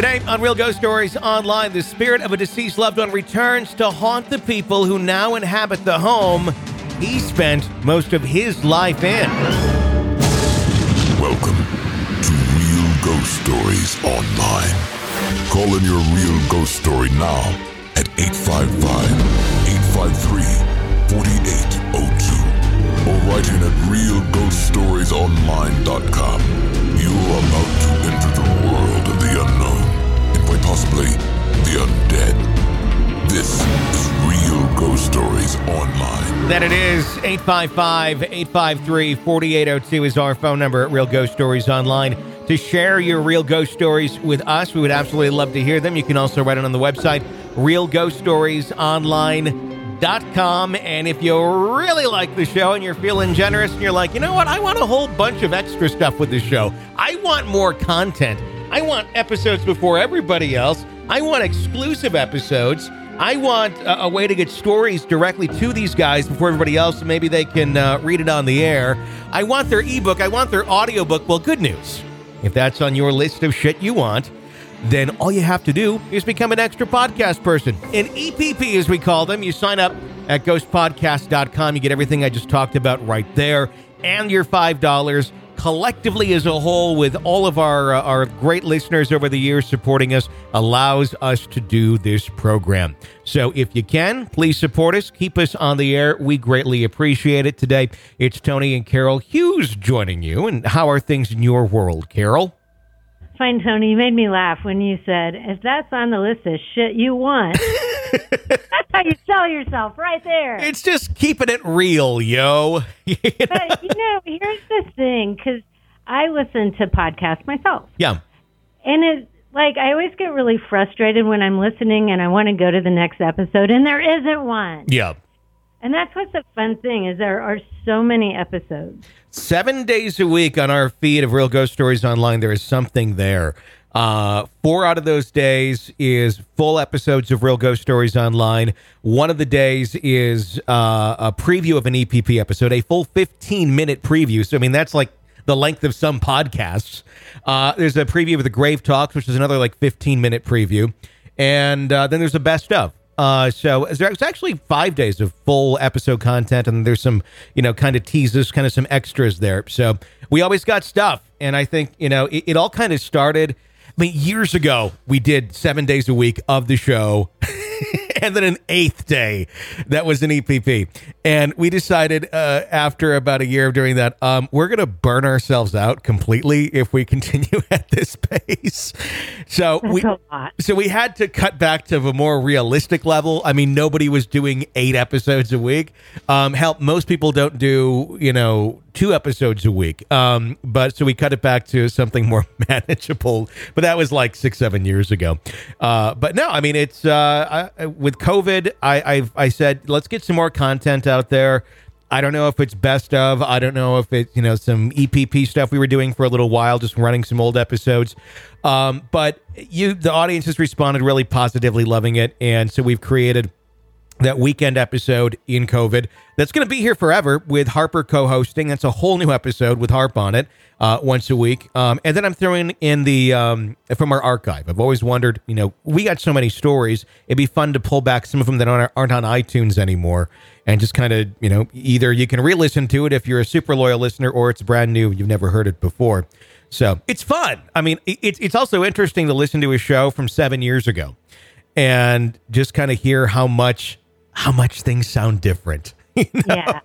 Today on Real Ghost Stories Online, the spirit of a deceased loved one returns to haunt the people who now inhabit the home he spent most of his life in. Welcome to Real Ghost Stories Online. Call in your real ghost story now at 855 853 4802 or write in at realghoststoriesonline.com. You are about to quite possibly the undead. This is Real Ghost Stories Online. That it is 855 853 4802 is our phone number at Real Ghost Stories Online. To share your real ghost stories with us, we would absolutely love to hear them. You can also write it on the website, realghoststoriesonline.com. And if you really like the show and you're feeling generous and you're like, you know what, I want a whole bunch of extra stuff with the show, I want more content. I want episodes before everybody else. I want exclusive episodes. I want a, a way to get stories directly to these guys before everybody else, so maybe they can uh, read it on the air. I want their ebook. I want their audiobook. Well, good news. If that's on your list of shit you want, then all you have to do is become an extra podcast person. An EPP, as we call them. You sign up at ghostpodcast.com. You get everything I just talked about right there and your $5 collectively as a whole with all of our uh, our great listeners over the years supporting us allows us to do this program. So if you can, please support us, keep us on the air. We greatly appreciate it. Today, it's Tony and Carol Hughes joining you. And how are things in your world, Carol? Fine, Tony. You made me laugh when you said, if that's on the list of shit you want, that's how you sell yourself right there. It's just keeping it real, yo. You know? But, you know, here's the thing because I listen to podcasts myself. yeah. And it, like, I always get really frustrated when I'm listening and I want to go to the next episode and there isn't one. Yeah. And that's what's the fun thing is there are so many episodes. Seven days a week on our feed of Real Ghost Stories Online, there is something there. Uh, four out of those days is full episodes of Real Ghost Stories Online. One of the days is uh, a preview of an EPP episode, a full 15 minute preview. So, I mean, that's like the length of some podcasts. Uh, there's a preview of the Grave Talks, which is another like 15 minute preview. And uh, then there's a best of. Uh, so there's actually five days of full episode content, and there's some, you know, kind of teases, kind of some extras there. So we always got stuff, and I think you know it, it all kind of started. I mean, years ago, we did seven days a week of the show, and then an eighth day that was an EPP. And we decided uh, after about a year of doing that, um, we're going to burn ourselves out completely if we continue at this pace. So That's we so we had to cut back to a more realistic level. I mean, nobody was doing eight episodes a week. Um, help, most people don't do you know two episodes a week. Um, but so we cut it back to something more manageable. But that was like six, seven years ago. Uh, but no, I mean, it's uh, I, with COVID. I I've, I said let's get some more content out there. I don't know if it's best of. I don't know if it's you know some EPP stuff we were doing for a little while, just running some old episodes. Um, but you, the audience has responded really positively, loving it, and so we've created that weekend episode in COVID that's going to be here forever with Harper co hosting. That's a whole new episode with Harp on it uh, once a week. Um, and then I'm throwing in the um, from our archive. I've always wondered, you know, we got so many stories. It'd be fun to pull back some of them that aren't, on iTunes anymore and just kind of, you know, either you can re listen to it if you're a super loyal listener or it's brand new, you've never heard it before. So it's fun. I mean, it's it's also interesting to listen to a show from seven years ago and just kind of hear how much how much things sound different. You know? Yeah.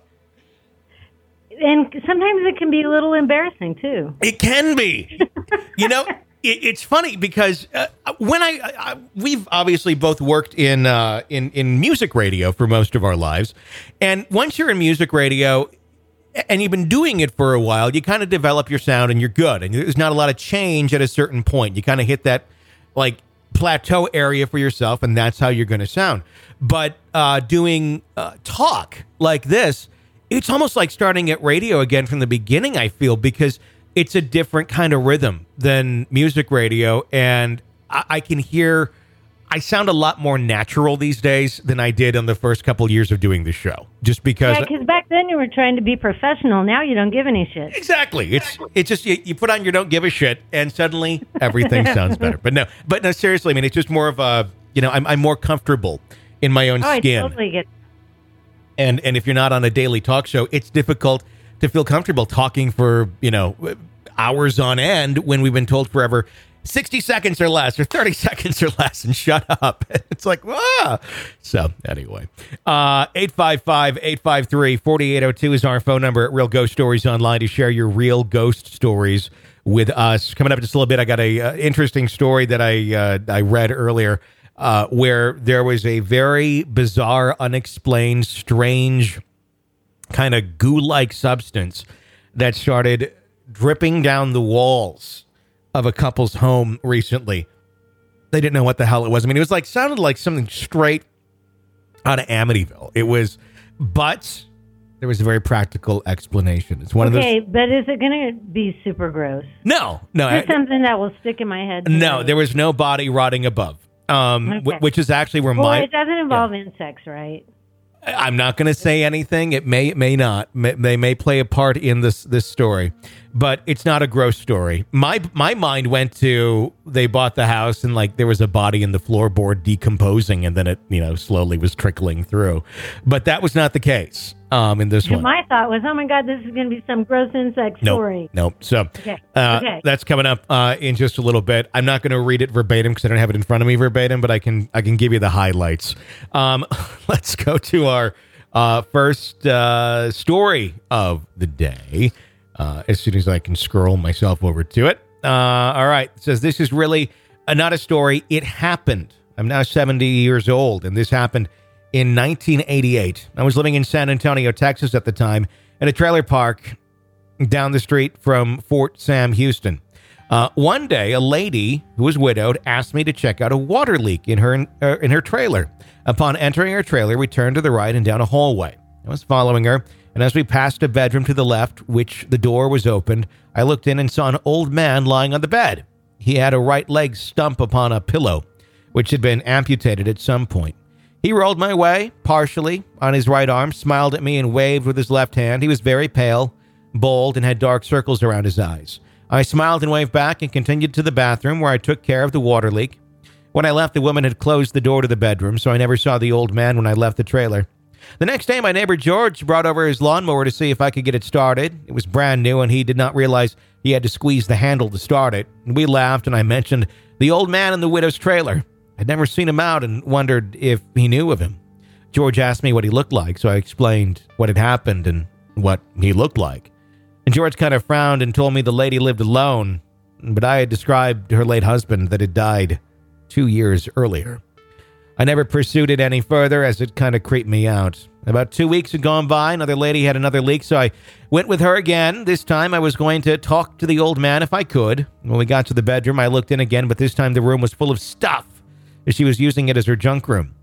And sometimes it can be a little embarrassing too. It can be. you know, it, it's funny because uh, when I, I, we've obviously both worked in uh, in in music radio for most of our lives, and once you're in music radio. And you've been doing it for a while, you kind of develop your sound and you're good. And there's not a lot of change at a certain point. You kind of hit that like plateau area for yourself, and that's how you're going to sound. But uh, doing uh, talk like this, it's almost like starting at radio again from the beginning, I feel, because it's a different kind of rhythm than music radio. And I, I can hear, I sound a lot more natural these days than I did in the first couple years of doing the show, just because. Yeah, because back then you were trying to be professional. Now you don't give any shit. Exactly. It's it's just you, you put on your don't give a shit, and suddenly everything sounds better. But no, but no, seriously. I mean, it's just more of a you know, I'm I'm more comfortable in my own oh, skin. I totally get. And and if you're not on a daily talk show, it's difficult to feel comfortable talking for you know hours on end when we've been told forever 60 seconds or less or 30 seconds or less and shut up. It's like, ah. So, anyway, uh, 855 853 4802 is our phone number at Real Ghost Stories Online to share your real ghost stories with us. Coming up just a little bit, I got a uh, interesting story that I uh, I read earlier uh, where there was a very bizarre, unexplained, strange kind of goo like substance that started dripping down the walls of a couple's home recently. They didn't know what the hell it was. I mean, it was like sounded like something straight out of Amityville. It was, but there was a very practical explanation. It's one okay, of those. Okay, but is it going to be super gross? No, no, Is something that will stick in my head? no. There was no body rotting above, um, Okay. wh- which is actually where Well, my. it doesn't involve insects, right? I'm not going to say anything. It may, it may not. May, they may play a part in this this story, but it's not a gross story. My my mind went to they bought the house and like there was a body in the floorboard decomposing, and then it you know slowly was trickling through, but that was not the case um, in this one. My thought was, oh my god, this is going to be some gross insect Nope. story. Nope. So Okay. Uh, Okay. that's coming up uh, in just a little bit. I'm not going to read it verbatim because I don't have it in front of me verbatim, but I can I can give you the highlights. Um, let's go to our uh, first uh, story of the day. Uh, as soon as I can scroll myself over to it. Uh, all right. It says this is really not a story. It happened. I'm now 70 years old, and this happened in 1988. I was living in San Antonio, Texas at the time, at a trailer park down the street from Fort Sam Houston. Uh, one day, a lady who was widowed asked me to check out a water leak in her uh, in her trailer. Upon entering her trailer, we turned to the right and down a hallway. I was following her, and as we passed a bedroom to the left, which the door was opened, I looked in and saw an old man lying on the bed. He had a right leg stump upon a pillow, which had been amputated at some point. He rolled my way, partially, on his right arm, smiled at me, and waved with his left hand. He was very pale, bald, and had dark circles around his eyes. I smiled and waved back and continued to the bathroom where I took care of the water leak. When I left, the woman had closed the door to the bedroom, so I never saw the old man when I left the trailer. The next day, my neighbor George brought over his lawnmower to see if I could get it started. It was brand new, and he did not realize he had to squeeze the handle to start it. We laughed, and I mentioned the old man in the widow's trailer. I'd never seen him out and wondered if he knew of him. George asked me what he looked like, so I explained what had happened and what he looked like. And George kind of frowned and told me the lady lived alone, but I had described her late husband that had died two years earlier. I never pursued it any further as it kind of creeped me out. About two weeks had gone by, another lady had another leak, so I went with her again. This time I was going to talk to the old man if I could. When we got to the bedroom, I looked in again, but this time the room was full of stuff. She was using it as her junk room.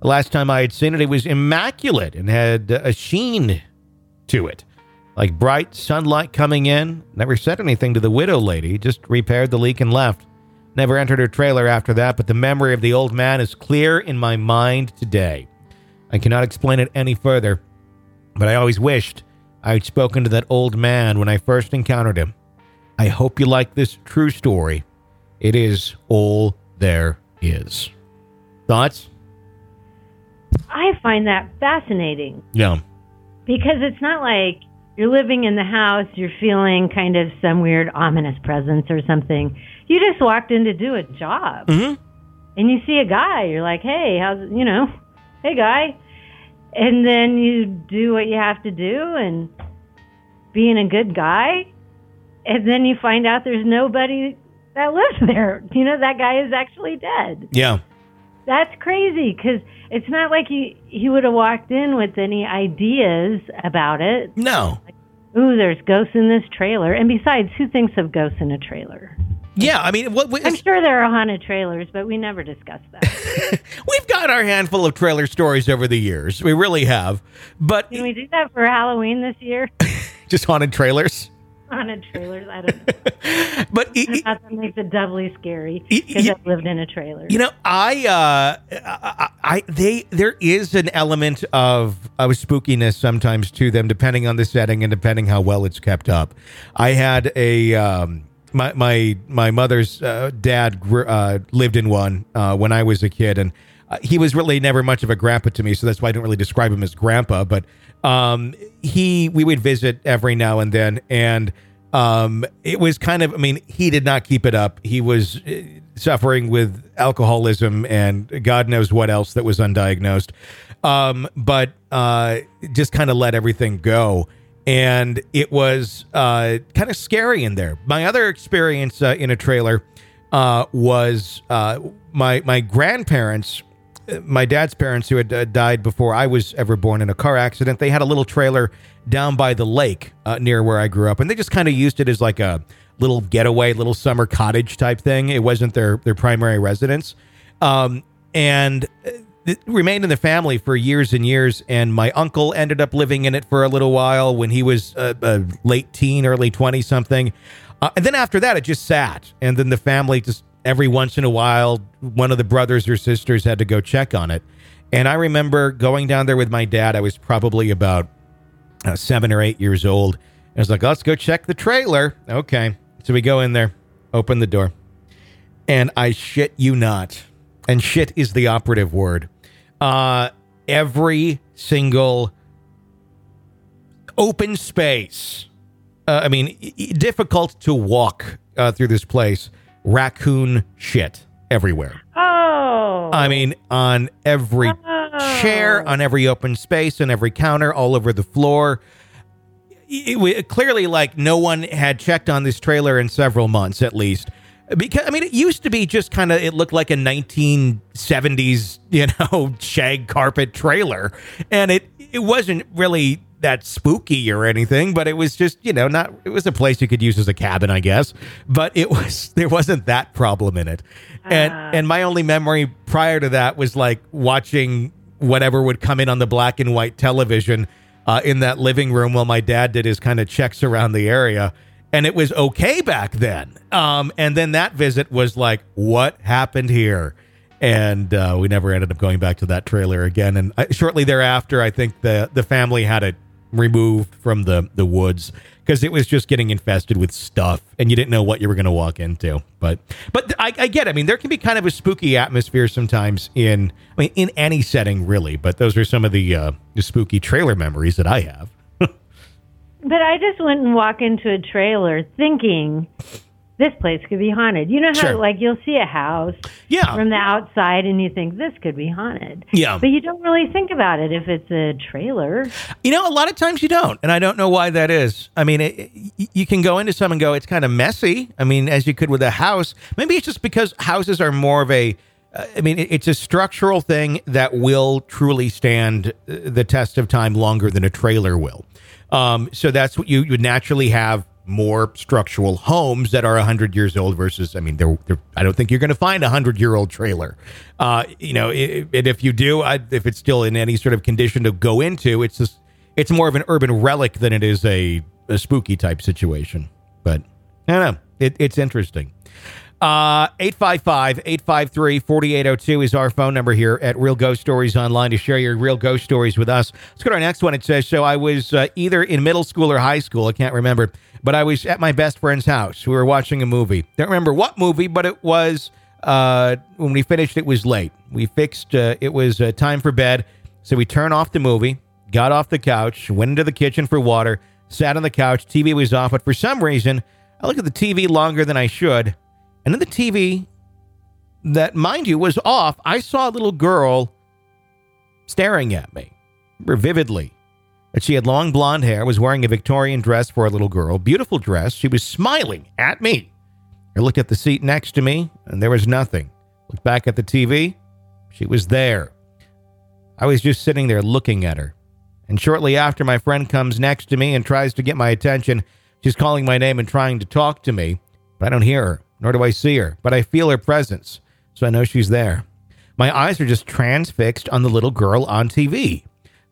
The last time I had seen it, it was immaculate and had a sheen to it. Like bright sunlight coming in. Never said anything to the widow lady, just repaired the leak and left. Never entered her trailer after that, but the memory of the old man is clear in my mind today. I cannot explain it any further, but I always wished I had spoken to that old man when I first encountered him. I hope you like this true story. It is all there is. Thoughts? I find that fascinating Yeah. because it's not like you're living in the house, you're feeling kind of some weird ominous presence or something. You just walked in to do a job. Mm-hmm. And you see a guy, you're like, "Hey, how's you know, hey guy." And then you do what you have to do and being a good guy, and then you find out there's nobody that lives there. You know, that guy is actually dead. Yeah. That's crazy because it's not like he he would have walked in with any ideas about it. No. Ooh, there's ghosts in this trailer. And besides, who thinks of ghosts in a trailer? Yeah, I mean, what, what, I'm sure there are haunted trailers, but we never discussed that. we've got our handful of trailer stories over the years. We really have. But Can we do that for Halloween this year? just haunted trailers. haunted trailers? I don't know. But that makes it doubly scary because I've lived in a trailer. You know, I, uh, I, I, they, there is an element of of spookiness sometimes to them, depending on the setting and depending how well it's kept up. I had a, um, my my my mother's uh, dad uh, lived in one uh, when I was a kid, and uh, he was really never much of a grandpa to me, so that's why I don't really describe him as grandpa. But um, he, we would visit every now and then, and um, it was kind of, I mean, he did not keep it up. He was uh, suffering with alcoholism and God knows what else that was undiagnosed. Um, but uh, just kind of let everything go. And it was uh, kind of scary in there. My other experience uh, in a trailer uh, was uh, my my grandparents, uh, my dad's parents, who had uh, died before I was ever born in a car accident. They had a little trailer down by the lake near where I grew up, and they just kind of used it as like a little getaway, little summer cottage type thing. It wasn't their their primary residence, um, and it remained in the family for years and years. And my uncle ended up living in it for a little while when he was uh, a late teen, early twenty something. Uh, and then after that, it just sat. And then the family just every once in a while, one of the brothers or sisters had to go check on it. And I remember going down there with my dad. I was probably about uh, seven or eight years old. I was like, let's go check the trailer. Okay. So we go in there, open the door, and I shit you not. And shit is the operative word. Uh, every single open space. Uh, I mean, i- difficult to walk uh, through this place. Raccoon shit everywhere. Oh. I mean, on every chair, on every open space, on every counter, all over the floor. It, it- clearly, like no one had checked on this trailer in several months, at least. Because I mean, it used to be just kind of. It looked like a 1970s, you know, shag carpet trailer, and it it wasn't really that spooky or anything, but it was just you know not. It was a place you could use as a cabin, I guess, but it was there wasn't that problem in it, and and my only memory prior to that was like watching whatever would come in on the black and white television uh, in that living room while my dad did his kind of checks around the area. And it was okay back then. Um, and then that visit was like, what happened here? And uh, we never ended up going back to that trailer again. And I, shortly thereafter, I think the the family had it removed from the the woods because it was just getting infested with stuff, and you didn't know what you were going to walk into. But but I, I get. It. I mean, there can be kind of a spooky atmosphere sometimes in I mean in any setting really. But those are some of the uh, the spooky trailer memories that I have. But I just wouldn't walk into a trailer thinking this place could be haunted. You know how Sure. like you'll see a house Yeah. from the outside and you think this could be haunted. Yeah. But you don't really think about it if it's a trailer. You know, a lot of times you don't, and I don't know why that is. I mean, it, you can go into some and go, it's kind of messy. I mean, as you could with a house. Maybe it's just because houses are more of a. Uh, I mean, it's a structural thing that will truly stand uh, the test of time longer than a trailer will. Um, so that's what you you would naturally have more structural homes that are 100 years old versus i mean they're, they're i don't think you're going to find a 100 year old trailer uh, you know i and if you do I, if it's still in any sort of condition to go into it's just it's more of an urban relic than it is a, a spooky type situation. But I don't know. It, it's interesting. Uh, 855 853 4802 is our phone number here at Real Ghost Stories Online to share your real ghost stories with us. Let's go to our next one. It says So I was uh, either in middle school or high school. I can't remember. But I was at my best friend's house. We were watching a movie. Don't remember what movie, but it was uh, when we finished, it was late. We fixed, uh, it was uh, time for bed. So we turned off the movie, got off the couch, went into the kitchen for water, sat on the couch. TV was off. But for some reason, I look at the TV longer than I should. And in the TV that, mind you, was off, I saw a little girl staring at me vividly. But she had long blonde hair, was wearing a Victorian dress for a little girl, beautiful dress. She was smiling at me. I looked at the seat next to me, and there was nothing. Looked back at the TV. She was there. I was just sitting there looking at her. And shortly after, my friend comes next to me and tries to get my attention. She's calling my name and trying to talk to me, but I don't hear her nor do I see her, but I feel her presence, so I know she's there. My eyes are just transfixed on the little girl on TV.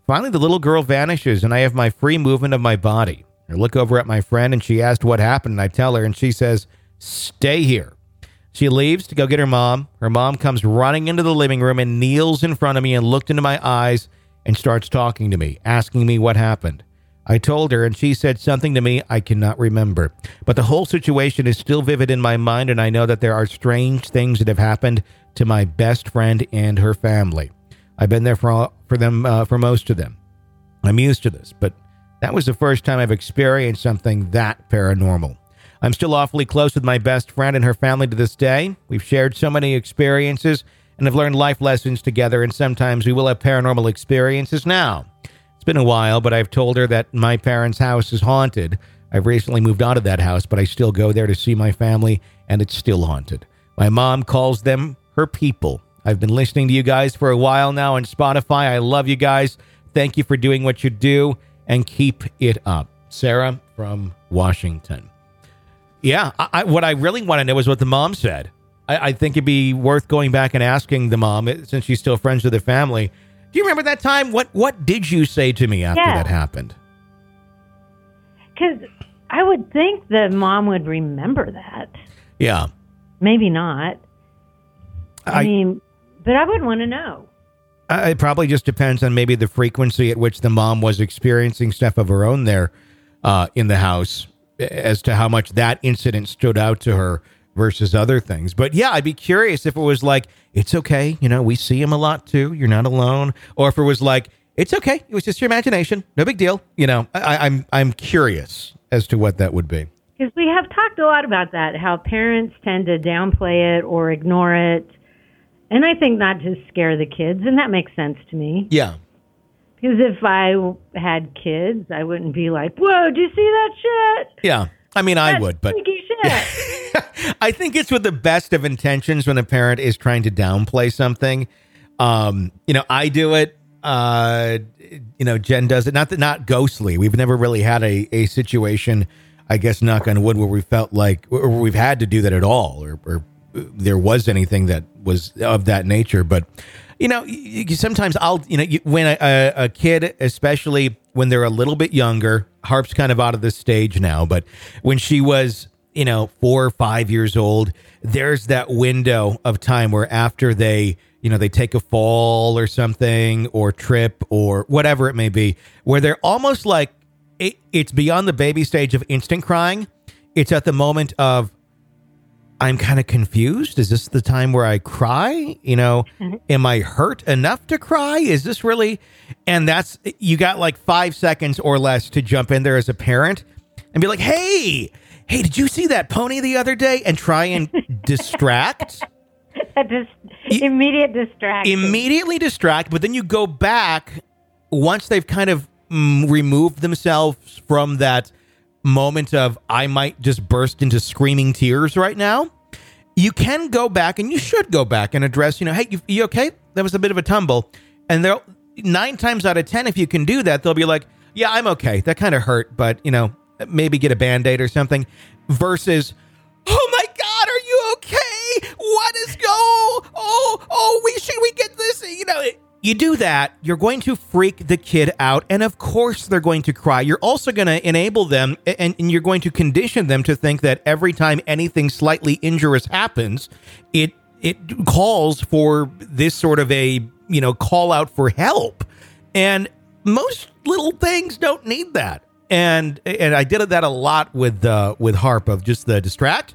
Finally, the little girl vanishes, and I have my free movement of my body. I look over at my friend, and she asked what happened, and I tell her, and she says, Stay here. She leaves to go get her mom. Her mom comes running into the living room and kneels in front of me and looked into my eyes and starts talking to me, asking me what happened. I told her, and she said something to me I cannot remember. But the whole situation is still vivid in my mind, and I know that there are strange things that have happened to my best friend and her family. I've been there for all, for them uh, for most of them. I'm used to this, but that was the first time I've experienced something that paranormal. I'm still awfully close with my best friend and her family to this day. We've shared so many experiences and have learned life lessons together, and sometimes we will have paranormal experiences now been a while, but I've told her that my parents' house is haunted. I've recently moved out of that house, but I still go there to see my family, and it's still haunted. My mom calls them her people. I've been listening to you guys for a while now on Spotify. I love you guys. Thank you for doing what you do, and keep it up. Sarah from Washington. Yeah, I, I, what I really want to know is what the mom said. I, I think it'd be worth going back and asking the mom, eh, since she's still friends with the family do you remember that time? What What did you say to me after yeah. that happened? Because I would think the mom would remember that. Yeah. Maybe not. I, I mean, but I would want to know. it probably just depends on maybe the frequency at which the mom was experiencing stuff of her own there uh, in the house as to how much that incident stood out to her versus other things. But yeah, I'd be curious if it was like, it's okay, you know, we see him a lot too. You're not alone. Or if it was like, it's okay, it was just your imagination, no big deal. You know, I, I'm I'm curious as to what that would be. Because we have talked a lot about that, how parents tend to downplay it or ignore it. And I think not to scare the kids, and that makes sense to me. Yeah. Because if I had kids, I wouldn't be like, "Whoa, do you see that shit?" Yeah, I mean, I would, but I think it's with the best of intentions when a parent is trying to downplay something. Um, you know, I do it. Uh, you know, Jen does it. Not that not ghostly. We've never really had a a situation. I guess knock on wood where we felt like or we've had to do that at all, or, or there was anything that was of that nature. But you know, sometimes I'll you know when a, a kid, especially when they're a little bit younger, Harp's kind of out of this stage now, but when she was you know, four or five years old, there's that window of time where after they, you know, they take a fall or something or trip or whatever it may be, where they're almost like it, it's beyond the baby stage of instant crying. It's at the moment of, I'm kind of confused. Is this the time where I cry? You know, mm-hmm. am I hurt enough to cry? Is this really? And that's, you got like five seconds or less to jump in there as a parent and be like, hey, hey, did you see that pony the other day? And try and distract. Just immediate distract. Immediately distract, but then you go back once they've kind of mm, removed themselves from that moment of I might just burst into screaming tears right now. You can go back and you should go back and address, you know, hey, you, you okay? That was a bit of a tumble. And they'll nine times out of 10, if you can do that, they'll be like, yeah, I'm okay. That kind of hurt, but, you know, maybe get a band aid or something, versus, oh my God, are you okay? What is go? Oh, oh, we should we get this? You know, you do that, you're going to freak the kid out. And of course, they're going to cry. You're also going to enable them and, and, you're going to condition them to think that every time anything slightly injurious happens, it it calls for this sort of a you know call out for help. And most little things don't need that. And and I did that a lot with uh, with Harp of just the distract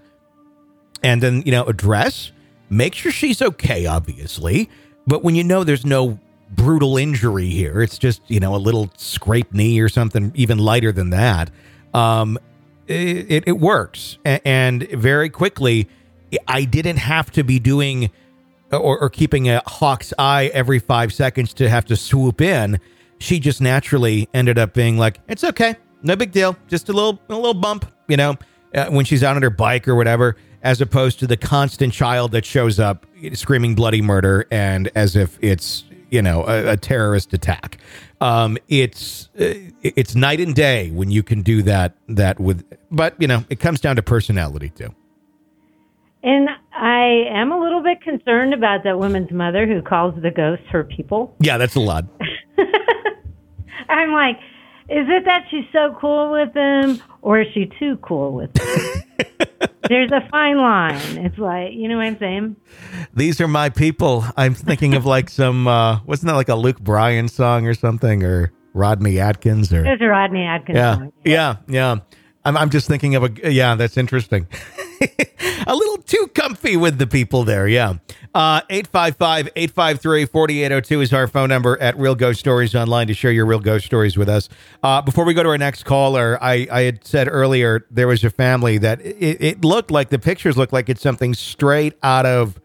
and then you know address, make sure she's okay, obviously but when you know there's no brutal injury here, it's just, you know, a little scrape knee or something even lighter than that. Um, it, it works. And very quickly, I didn't have to be doing or, or keeping a hawk's eye every five seconds to have to swoop in. She just naturally ended up being like, it's okay. No big deal. Just a little, a little bump, you know, uh, when she's out on her bike or whatever as opposed to the constant child that shows up screaming bloody murder and as if it's you know a, a terrorist attack. Um, it's uh, it's night and day when you can do that that with, but you know it comes down to personality too. And I am a little bit concerned about that woman's mother who calls the ghosts her people. Yeah, that's a lot. I'm like, is it that she's so cool with them, or is she too cool with them? There's a fine line. It's like, you know what I'm saying? These are my people. I'm thinking of like some, uh, wasn't that like a Luke Bryan song or something, or Rodney Atkins, or it's a Rodney Atkins yeah, song. Yeah, yeah. I'm, I'm just thinking of a, yeah, that's interesting. a little too comfy with the people there. Yeah. Uh, 855 853 4802 is our phone number at Real Ghost Stories Online to share your real ghost stories with us. Uh, before we go to our next caller, I, I had said earlier there was a family that it, it looked like the pictures looked like it's something straight out of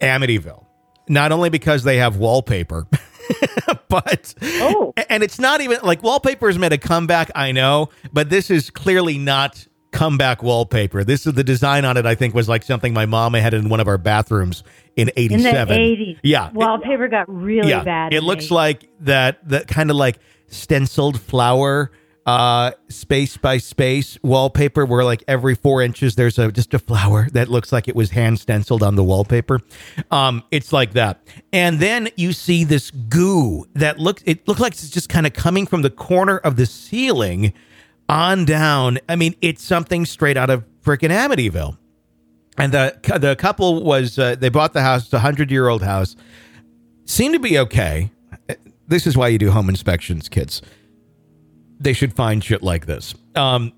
Amityville. Not only because they have wallpaper. but oh. and it's not even like wallpaper has made a comeback i know but this is clearly not comeback wallpaper. This is the design on it. I think was like something my mom had in one of our bathrooms in '87. In the '80s, yeah, wallpaper got really yeah. bad. It looks like that that kind of like stenciled flower uh space by space wallpaper where like every four inches there's a just a flower that looks like it was hand stenciled on the wallpaper um it's like that and then you see this goo that looks it looks like it's just kind of coming from the corner of the ceiling on down. I mean, it's something straight out of freaking Amityville. And the the couple was uh, they bought the house. It's a hundred year old house. Seemed to be okay. This is why you do home inspections, kids. They should find shit like this. Um,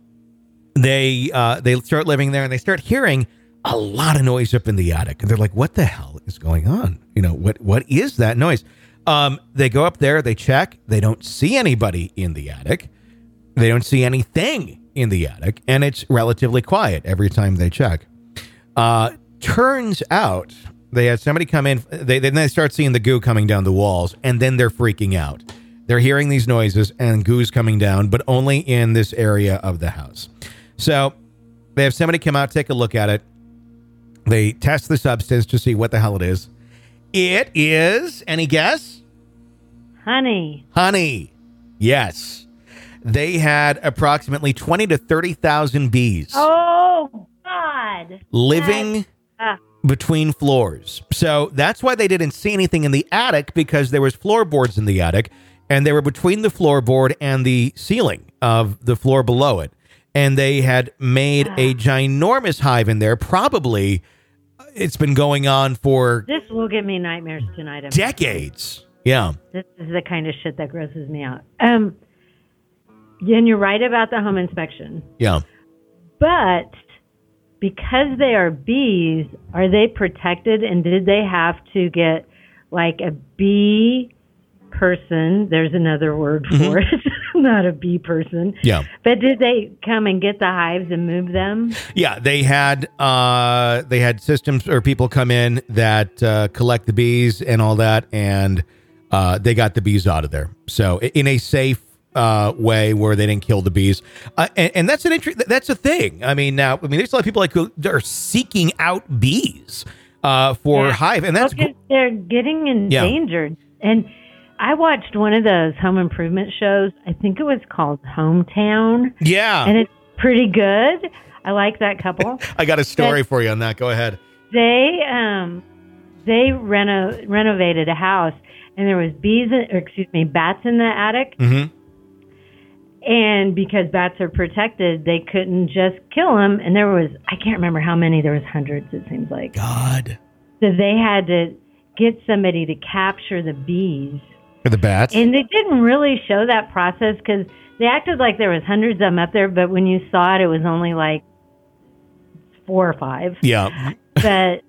they uh, they start living there and they start hearing a lot of noise up in the attic, and they're like, "What the hell is going on? You know what what is that noise?" Um, they go up there, they check, they don't see anybody in the attic. They don't see anything in the attic, and it's relatively quiet every time they check. Uh, turns out they had somebody come in. They then they start seeing the goo coming down the walls, and then they're freaking out. They're hearing these noises and goo's coming down, but only in this area of the house. So they have somebody come out, take a look at it. They test the substance to see what the hell it is. It is, any guess? Honey. Honey. Yes they had approximately 20 to 30,000 bees. Oh, God. Living uh. between floors. So that's why they didn't see anything in the attic because there was floorboards in the attic and they were between the floorboard and the ceiling of the floor below it. And they had made a ginormous hive in there. Probably it's been going on for. This will give me nightmares tonight. decades. Yeah. This is the kind of shit that grosses me out. Um, and you're right about the home inspection. Yeah. But because they are bees, are they protected and did they have to get like a bee person? There's another word for mm-hmm. it, not a bee person. Yeah. But did they come and get the hives and move them? Yeah, they had uh they had systems or people come in that uh, collect the bees and all that and uh, they got the bees out of there. So in a safe uh, way where they didn't kill the bees, uh, and, and, that's an interest. That's a thing. I mean, now I mean, there's a lot of people like who are seeking out bees uh, for yeah. hive, and that's okay, they're getting endangered. Yeah. And I watched one of those home improvement shows. I think it was called Hometown. Yeah, and it's pretty good. I like that couple. I got a story but for you on that. Go ahead. They um they reno- renovated a house and there was bees, or excuse me, bats in the attic. Mm-hmm. And because bats are protected, they couldn't just kill them. And there was, I can't remember how many, there was hundreds, it seems like. God. So they had to get somebody to capture the bees. For the bats. And they didn't really show that process because they acted like there was hundreds of them up there, but when you saw it, it was only like four or five. yeah. But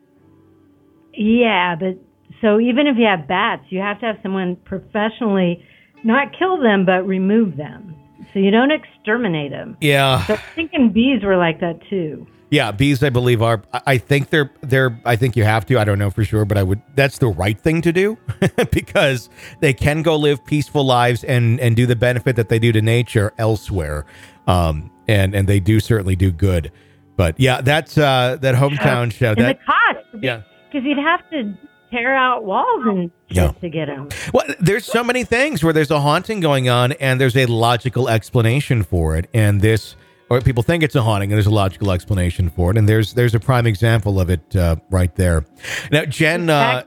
yeah, but so even if you have bats, you have to have someone professionally not kill them, but remove them. So you don't exterminate them. Yeah. So I'm thinking bees were like that too. Yeah, bees I believe are I- think they're they're I think you have to. I don't know for sure, but I would that's the right thing to do because they can go live peaceful lives and and do the benefit that they do to nature elsewhere. Um and and they do certainly do good. But yeah, that's uh that hometown show and that the cost, yeah. because you'd have to tear out walls and shit Yeah. to get them. Well, there's so many things where there's a haunting going on and there's a logical explanation for it. And this, or people think it's a haunting and there's a logical explanation for it. And there's there's a prime example of it uh, right there. Now, Jen, uh,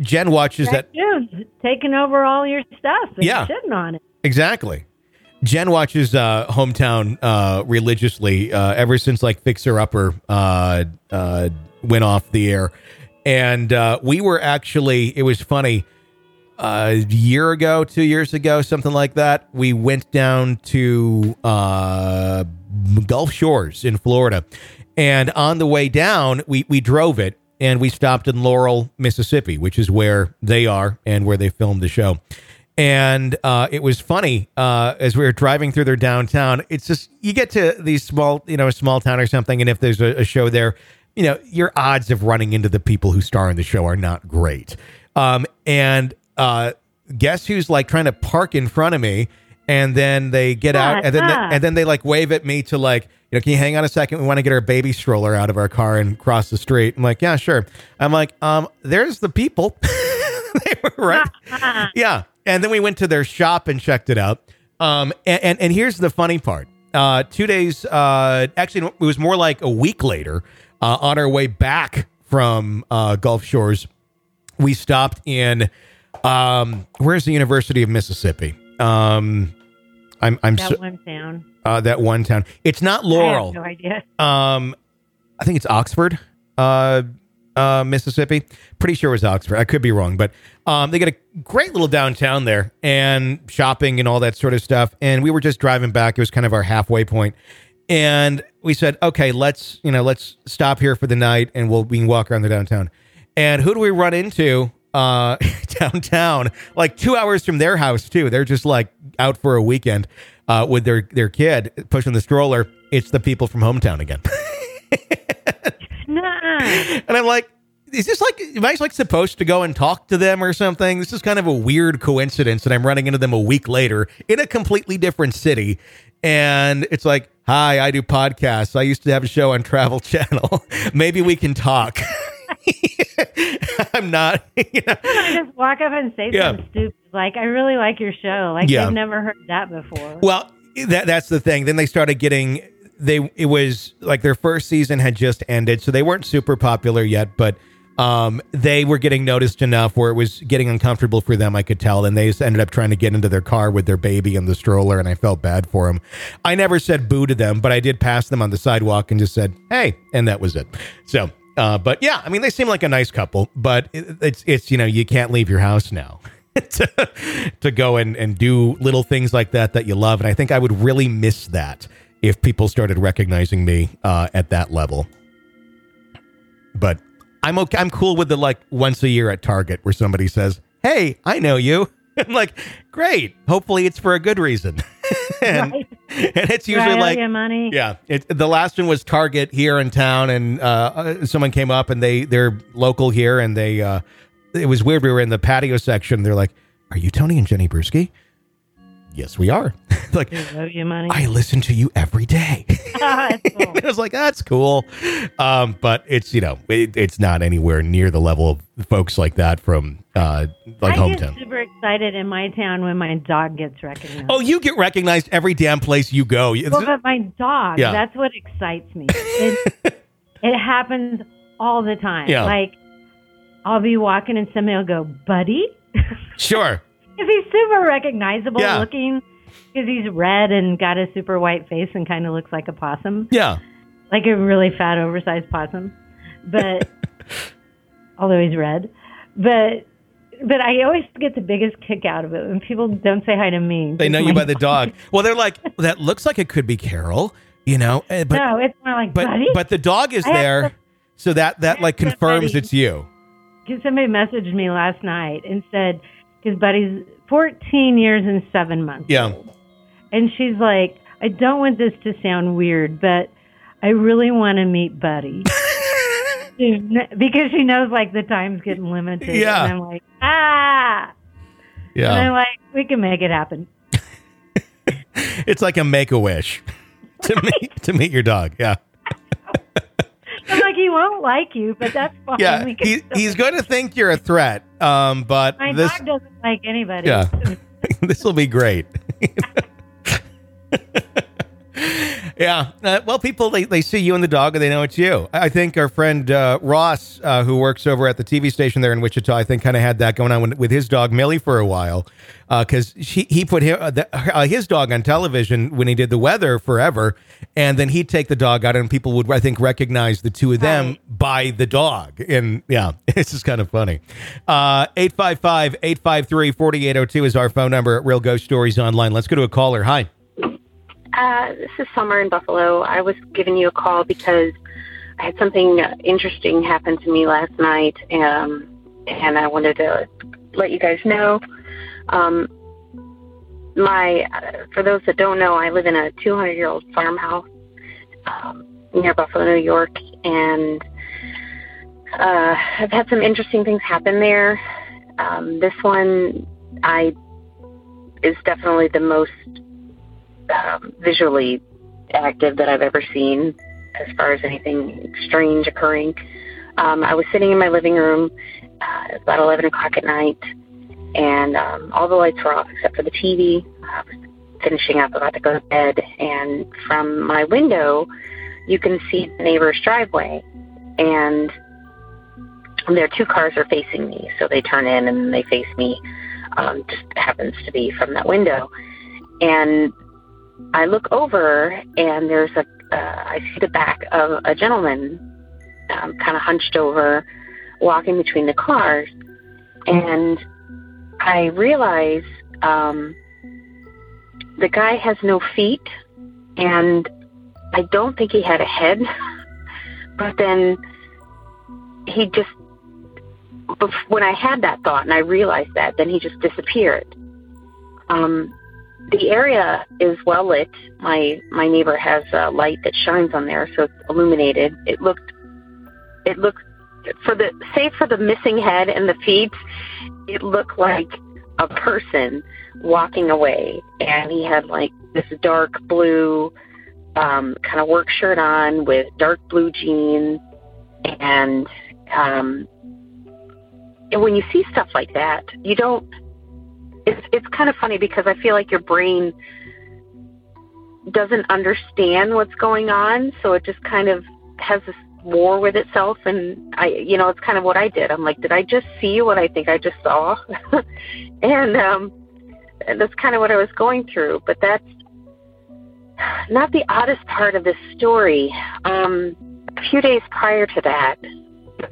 Jen watches that. taking over all your stuff and Yeah. shitting on it. Exactly. Jen watches uh, Hometown uh, religiously uh, ever since like Fixer Upper uh, uh, went off the air, and uh, we were actually it was funny a year ago, two years ago, something like that. We went down to uh, Gulf Shores in Florida, and on the way down, we we drove it and we stopped in Laurel, Mississippi, which is where they are and where they filmed the show. And uh, it was funny uh, as we were driving through their downtown. It's just you get to these small, you know, a small town or something, and if there's a, a show there, you know, your odds of running into the people who star in the show are not great. Um, and uh, guess who's like trying to park in front of me, and then they get out, and then they, and then they like wave at me to like, you know, can you hang on a second? We want to get our baby stroller out of our car and cross the street. I'm like, yeah, sure. I'm like, um, there's the people. they were right. yeah. And then we went to their shop and checked it out. Um, and, and, and here's the funny part. Uh, two days, uh, actually, it was more like a week later, uh, on our way back from uh, Gulf Shores, we stopped in, um, where's the University of Mississippi? Um, I'm, I'm That so, one town. uh, that one town. It's not Laurel. I have no idea. Um, I think it's Oxford, uh, uh, Mississippi. Pretty sure it was Oxford. I could be wrong, but um, they got a great little downtown there and shopping and all that sort of stuff. And we were just driving back. It was kind of our halfway point, and we said, okay, let's you know let's stop here for the night and we'll we can walk around the downtown. And who do we run into? Uh, downtown, like two hours from their house too. They're just like out for a weekend uh, with their their kid pushing the stroller. It's the people from hometown again. And I'm like, is this like, am I like supposed to go and talk to them or something? This is kind of a weird coincidence that I'm running into them a week later in a completely different city. And it's like, hi, I do podcasts. I used to have a show on Travel Channel. Maybe we can talk. I'm not, you know. I just walk up and say Yeah. something stupid like, "I really like your show." Like Yeah. they've never heard that before. Well, that that's the thing. Then they started getting they it was like their first season had just ended, so they weren't super popular yet, but um they were getting noticed enough where it was getting uncomfortable for them, I could tell, and they just ended up trying to get into their car with their baby and the stroller and I felt bad for them. I never said boo to them, but I did pass them on the sidewalk and just said, "Hey," and that was it. So, uh, but yeah, I mean, they seem like a nice couple, but it, it's it's you know you can't leave your house now to, to go and, and do little things like that that you love. And I think I would really miss that if people started recognizing me uh, at that level. But I'm okay. I'm cool with the like once a year at Target where somebody says, "Hey, I know you." I'm like, "Great. Hopefully, it's for a good reason." and, Right. and it's usually owe like money. yeah, it, the last one was Target here in town, and uh, uh, someone came up and they they're local here, and they uh, it was weird. We were in the patio section. They're like, "Are you Tony and Jenny Brueski?" Yes, we are. like, Do I owe you money. I listen to you every day. That's cool. I was like, that's cool. Um, but it's you know, it, it's not anywhere near the level of folks like that from uh, like I hometown. get super excited in my town when my dog gets recognized. Oh, you get recognized every damn place you go. Well, but my dog, Yeah. that's what excites me. It, it happens all the time. Yeah. Like, I'll be walking and somebody will go, buddy? Sure. Because he's super recognizable Yeah. looking. Because he's red and got a super white face and kind of looks like a possum, Yeah. like a really fat, oversized possum. But although he's red, but but I always get the biggest kick out of it when people don't say hi to me. They know you by the dog. Well, they're like, that looks like it could be Carol, you know, eh, but no, it's more like but buddy. but the dog is I there, to- so that that like confirms it's you. Because somebody messaged me last night and said, because Buddy's 14 years and seven months. Yeah. And she's like, I don't want this to sound weird, but I really want to meet Buddy. because she knows like the time's getting limited. Yeah. And I'm like, ah. Yeah. And I'm like, we can make it happen. It's like a make a wish to meet to meet your dog. Yeah. He won't like you, but that's fine. Yeah. He, he's going to think you're a threat. Um, but My this dog doesn't like anybody. Yeah. this will be great. yeah. Uh, well, people, they, they see you and the dog and they know it's you. I think our friend uh, Ross, uh, who works over at the TV station there in Wichita, I think kind of had that going on with, with his dog Millie for a while. Because he, he put his, uh, the, uh, his dog on television when he did the weather forever. And then he'd take the dog out and people would, I think, recognize the two of them by the dog. And yeah, it's just kind of funny. Uh, 855 853 4802 is our phone number at Real Ghost Stories Online. Let's go to a caller. Hi. Uh, this is Summer in Buffalo. I was giving you a call because I had something interesting happen to me last night, um, and I wanted to let you guys know. Um, my, uh, for those that don't know, I live in a 200 year old farmhouse um, near Buffalo, New York, and uh, I've had some interesting things happen there. Um, this one, I is definitely the most um, visually active that I've ever seen as far as anything strange occurring. Um, I was sitting in my living room. Uh, about 11 o'clock at night, and um, all the lights were off except for the TV. I was finishing up, about to go to bed, and from my window, you can see the neighbor's driveway. And their two cars are facing me, so they turn in and they face me. Um, just happens to be from that window. And I look over and there's a, uh, I see the back of a gentleman um, kind of hunched over, walking between the cars. And I realize um, the guy has no feet and I don't think he had a head. But then he just, when I had that thought and I realized that, then he just disappeared. Um, the area is well lit. My my neighbor has a light that shines on there, so it's illuminated. It looked it looked for the save for the missing head and the feet, it looked like a person walking away, and he had like this dark blue um, kind of work shirt on with dark blue jeans, and um, and when you see stuff like that, you don't it's it's kind of funny because I feel like your brain doesn't understand what's going on, so it just kind of has this war with itself and I you know, it's kind of what I did. I'm like, did I just see what I think I just saw? and um and that's kind of what I was going through, but that's not the oddest part of this story. Um a few days prior to that,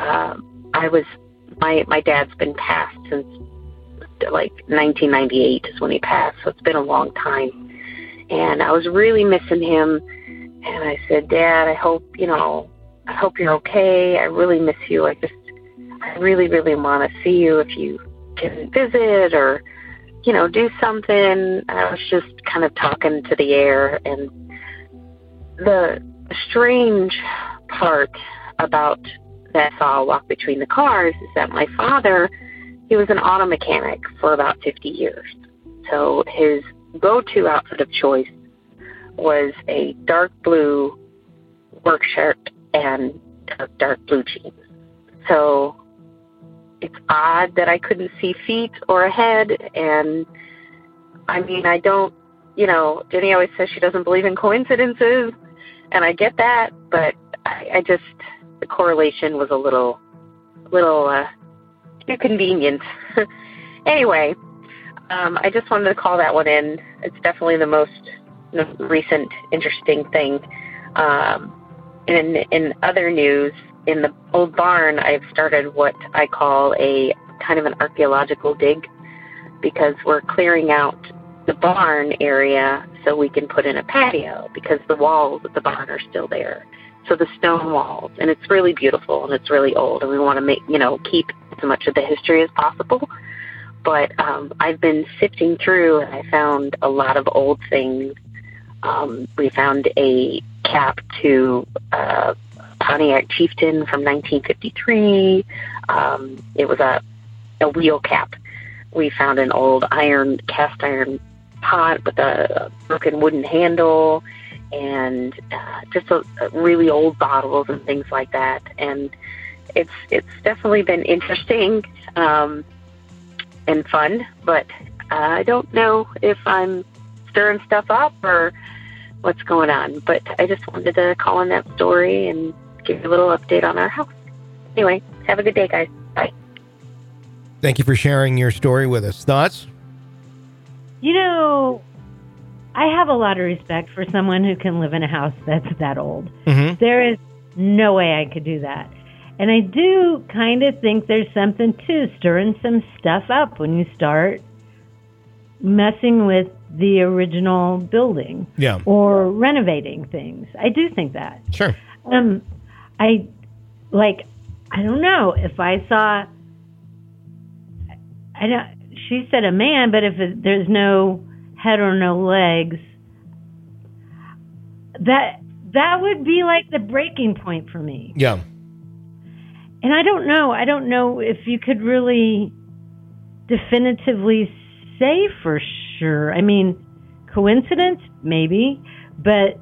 uh, I was my my dad's been passed since like 1998 is when he passed, so it's been a long time. And I was really missing him. And I said, Dad, I hope you know, I hope you're okay. I really miss you. I just, I really, really want to see you if you can visit or, you know, do something. I was just kind of talking to the air. And the strange part about that saw walk between the cars is that my father he was an auto mechanic for about 50 years. So his go-to outfit of choice was a dark blue work shirt and dark, dark blue jeans. So it's odd that I couldn't see feet or a head. And I mean, I don't, you know, Jenny always says she doesn't believe in coincidences. And I get that, but I, I just, the correlation was a little, little, uh, too convenient. Anyway, um, I just wanted to call that one in. It's definitely the most recent interesting thing. Um, in in other news, in the old barn, I've started what I call a kind of an archaeological dig because we're clearing out the barn area so we can put in a patio because the walls of the barn are still there. So the stone walls, and it's really beautiful and it's really old, and we want to make you know keep as much of the history as possible. But um, I've been sifting through, and I found a lot of old things. Um, we found a cap to uh, Pontiac Chieftain from 1953. Um, it was a a wheel cap. We found an old iron cast iron pot with a broken wooden handle and uh, just a, a really old bottles and things like that. And it's it's definitely been interesting um, and fun, but uh, I don't know if I'm stirring stuff up or what's going on. But I just wanted to call in that story and give you a little update on our house. Anyway, have a good day, guys. Bye. Thank you for sharing your story with us. Thoughts? You know, I have a lot of respect for someone who can live in a house that's that old. Mm-hmm. There is no way I could do that. And I do kind of think there's something to stirring some stuff up when you start messing with the original building Yeah. or renovating things. I do think that. Sure. Um, I like. I don't know if I saw. I don't. She said a man, but if it, there's no head or no legs, that that would be like the breaking point for me. Yeah. And I don't know. I don't know if you could really definitively say for sure. I mean, coincidence, maybe, but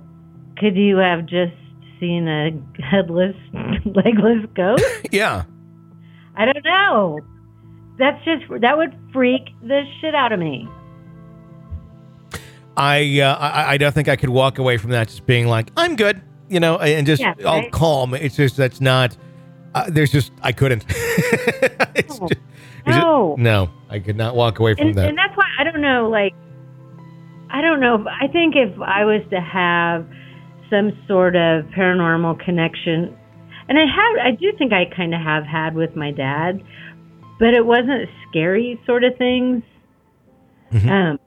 could you have just seen a headless, legless ghost? Yeah. I don't know. That's just that would freak the shit out of me. I, uh, I I don't think I could walk away from that just being like I'm good, you know, and just Yeah, all calm. It's just that's not. Uh, there's just I couldn't. Just- it's just- No. no, I could not walk away from and, that. and that's why I don't know. Like, I don't know. I think if I was to have some sort of paranormal connection, and I have, I do think I kind of have had with my dad, but it wasn't scary sort of things. Mm-hmm. Um,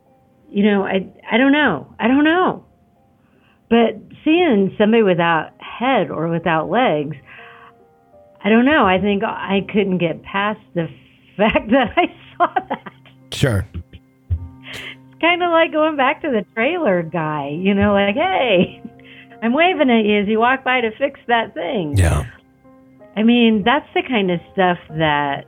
you know, I I don't know. I don't know. But seeing somebody without head or without legs, I don't know. I think I couldn't get past the fact that I saw that. Sure. It's kind of like going back to the trailer guy, you know, like, hey, I'm waving at you as you walk by to fix that thing. Yeah. I mean, that's the kind of stuff that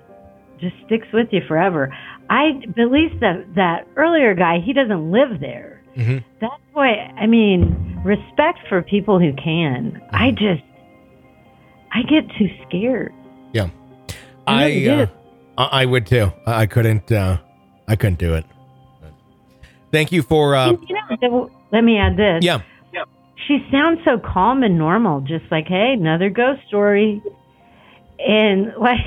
just sticks with you forever. I but at least that that earlier guy, he doesn't live there. Mm-hmm. That's why I mean, respect for people who can. I just I get too scared. Yeah. I I uh. I I would too. I I couldn't. Uh, I couldn't do it. Thank you for. Uh, you know, so let me add this. yeah. she sounds so calm and normal, just like, hey, another ghost story. And like,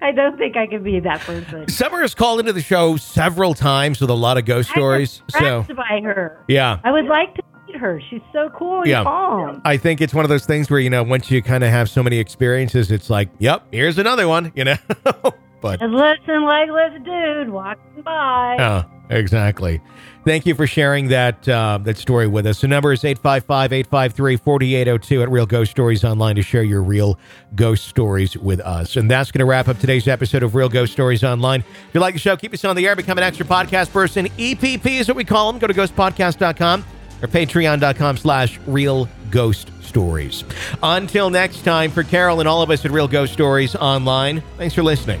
I don't think I could be that person. Summer has called into the show several times with a lot of ghost stories. So by her. yeah. I would like to meet her. She's so cool and Yeah. calm. I think it's one of those things where, you know, once you kind of have so many experiences, it's like, yep, here's another one, you know? but, Headless and legless dude walking by. yeah, exactly. Thank you for sharing that uh, that story with us. The number is 855-853-4802 at Real Ghost Stories Online to share your real ghost stories with us. And that's going to wrap up today's episode of Real Ghost Stories Online. If you like the show, keep us on the air, become an extra podcast person. EPP is what we call them. Go to ghostpodcast.com or patreon.com slash real ghost stories. Until next time, for Carol and all of us at Real Ghost Stories Online, thanks for listening.